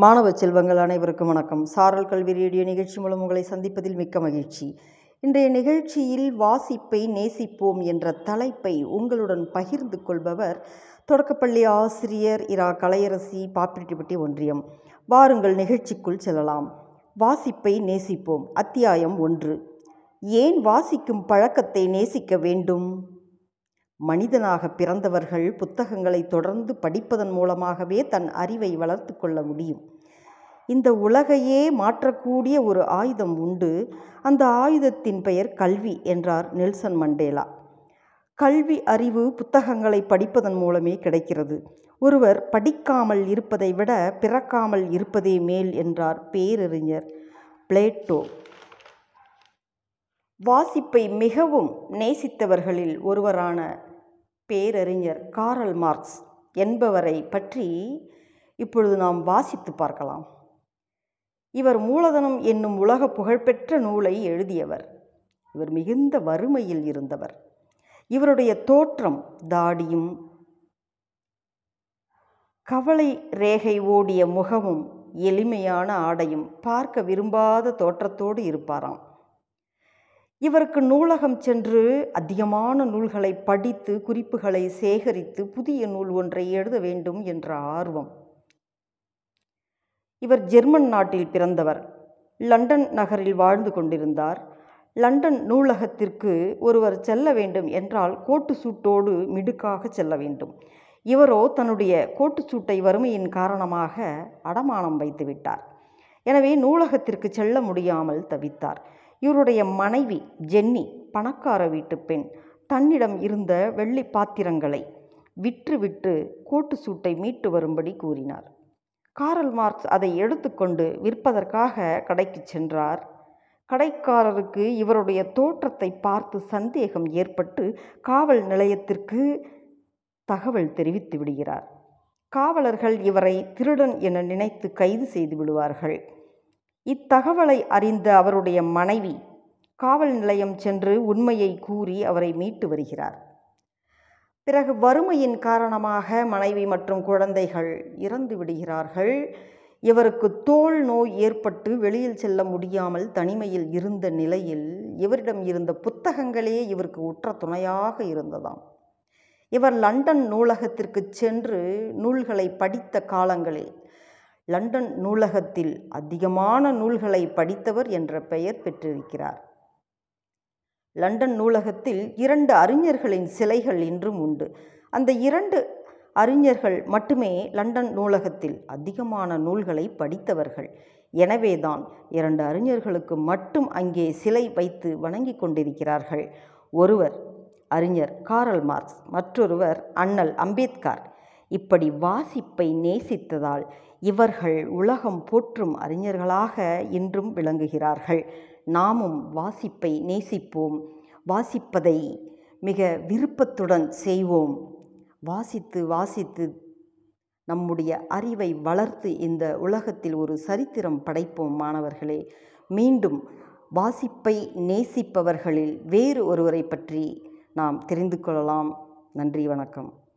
மாணவ செல்வங்கள் அனைவருக்கும் வணக்கம். சாரல் கல்வி ரேடியோ நிகழ்ச்சி மூலம் உங்களை சந்திப்பதில் மிக்க மகிழ்ச்சி. இன்றைய நிகழ்ச்சியில் வாசிப்பை நேசிப்போம் என்ற தலைப்பை உங்களுடன் பகிர்ந்து கொள்பவர் தொடக்கப்பள்ளி ஆசிரியர் இரா கலையரசி பாப்பிரெட்டிப்பட்டி ஒன்றியம். வாருங்கள் நிகழ்ச்சிக்குள் செல்லலாம். வாசிப்பை நேசிப்போம். அத்தியாயம் ஒன்று. ஏன் வாசிக்கும் பழக்கத்தை நேசிக்க வேண்டும்? மனிதனாக பிறந்தவர்கள் புத்தகங்களை தொடர்ந்து படிப்பதன் மூலமாகவே தன் அறிவை வளர்த்து கொள்ள முடியும். இந்த உலகையே மாற்றக்கூடிய ஒரு ஆயுதம் உண்டு. அந்த ஆயுதத்தின் பெயர் கல்வி என்றார் நெல்சன் மண்டேலா. கல்வி அறிவு புத்தகங்களை படிப்பதன் மூலமே கிடைக்கிறது. ஒருவர் படிக்காமல் இருப்பதை விட பிறக்காமல் இருப்பதே மேல் என்றார் பேரறிஞர் பிளேட்டோ. வாசிப்பை மிகவும் நேசித்தவர்களில் ஒருவரான பேரறிஞர் காரல் மார்க்ஸ் என்பவரை பற்றி இப்பொழுது நாம் வாசித்து பார்க்கலாம். இவர் மூலதனம் என்னும் உலக புகழ்பெற்ற நூலை எழுதியவர். இவர் மிகுந்த வறுமையில் இருந்தவர். இவருடைய தோற்றம் தாடியும் கவலை ரேகை ஓடிய முகமும் எளிமையான ஆடையும் பார்க்க விரும்பாத தோற்றத்தோடு இருப்பாராம். இவருக்கு நூலகம் சென்று அதிகமான நூல்களை படித்து குறிப்புகளை சேகரித்து புதிய நூல் ஒன்றை எழுத வேண்டும் என்ற ஆர்வம். இவர் ஜெர்மன் நாட்டில் பிறந்தவர். லண்டன் நகரில் வாழ்ந்து கொண்டிருந்தார். லண்டன் நூலகத்திற்கு ஒருவர் செல்ல வேண்டும் என்றால் கோட்டு சூட்டோடு மிடுக்காக செல்ல வேண்டும். இவரோ தன்னுடைய கோட்டு சூட்டை வறுமையின் காரணமாக அடமானம் வைத்துவிட்டார். எனவே நூலகத்திற்கு செல்ல முடியாமல் தவித்தார். இவருடைய மனைவி ஜென்னி பணக்கார வீட்டு பெண். தன்னிடம் இருந்த வெள்ளி பாத்திரங்களை விற்றுவிட்டு கோட்டு சூட்டை மீட்டு வரும்படி கூறினார். காரல் மார்க்ஸ் அதை எடுத்துக்கொண்டு விற்பதற்காக கடைக்கு சென்றார். கடைக்காரருக்கு இவருடைய தோற்றத்தை பார்த்து சந்தேகம் ஏற்பட்டு காவல் நிலையத்திற்கு தகவல் தெரிவித்து விடுகிறார். காவலர்கள் இவரை திருடன் என நினைத்து கைது செய்து விடுவார்கள். இத்தகவலை அறிந்த அவருடைய மனைவி காவல் நிலையம் சென்று உண்மையை கூறி அவரை மீட்டு வருகிறார். பிறகு வறுமையின் காரணமாக மனைவி மற்றும் குழந்தைகள் இறந்து விடுகிறார்கள். இவருக்கு தோல் நோய் ஏற்பட்டு வெளியில் செல்ல முடியாமல் தனிமையில் இருந்த நிலையில் இவரிடம் இருந்த புத்தகங்களே இவருக்கு உற்ற துணையாக இருந்ததாம். இவர் லண்டன் நூலகத்திற்கு சென்று நூல்களை படித்த காலங்களில் லண்டன் நூலகத்தில் அதிகமான நூல்களை படித்தவர் என்ற பெயர் பெற்றிருக்கிறார். லண்டன் நூலகத்தில் இரண்டு அறிஞர்களின் சிலைகள் இன்றும் உண்டு. அந்த இரண்டு அறிஞர்கள் மட்டுமே லண்டன் நூலகத்தில் அதிகமான நூல்களை படித்தவர்கள். எனவேதான் இரண்டு அறிஞர்களுக்கு மட்டும் அங்கே சிலை வைத்து வணங்கி கொண்டிருக்கிறார்கள். ஒருவர் அறிஞர் காரல் மார்க்ஸ் மற்றொருவர் அண்ணல் அம்பேத்கர். இப்படி வாசிப்பை நேசித்ததால் இவர்கள் உலகம் போற்றும் அறிஞர்களாக இன்றும் விளங்குகிறார்கள். நாமும் வாசிப்பை நேசிப்போம். வாசிப்பதை மிக விருப்பத்துடன் செய்வோம். வாசித்து வாசித்து நம்முடைய அறிவை வளர்த்து இந்த உலகத்தில் ஒரு சரித்திரம் படைப்போம் மாணவர்களே. மீண்டும் வாசிப்பை நேசிப்பவர்களில் வேறு ஒருவரை பற்றி நாம் தெரிந்து கொள்ளலாம். நன்றி வணக்கம்.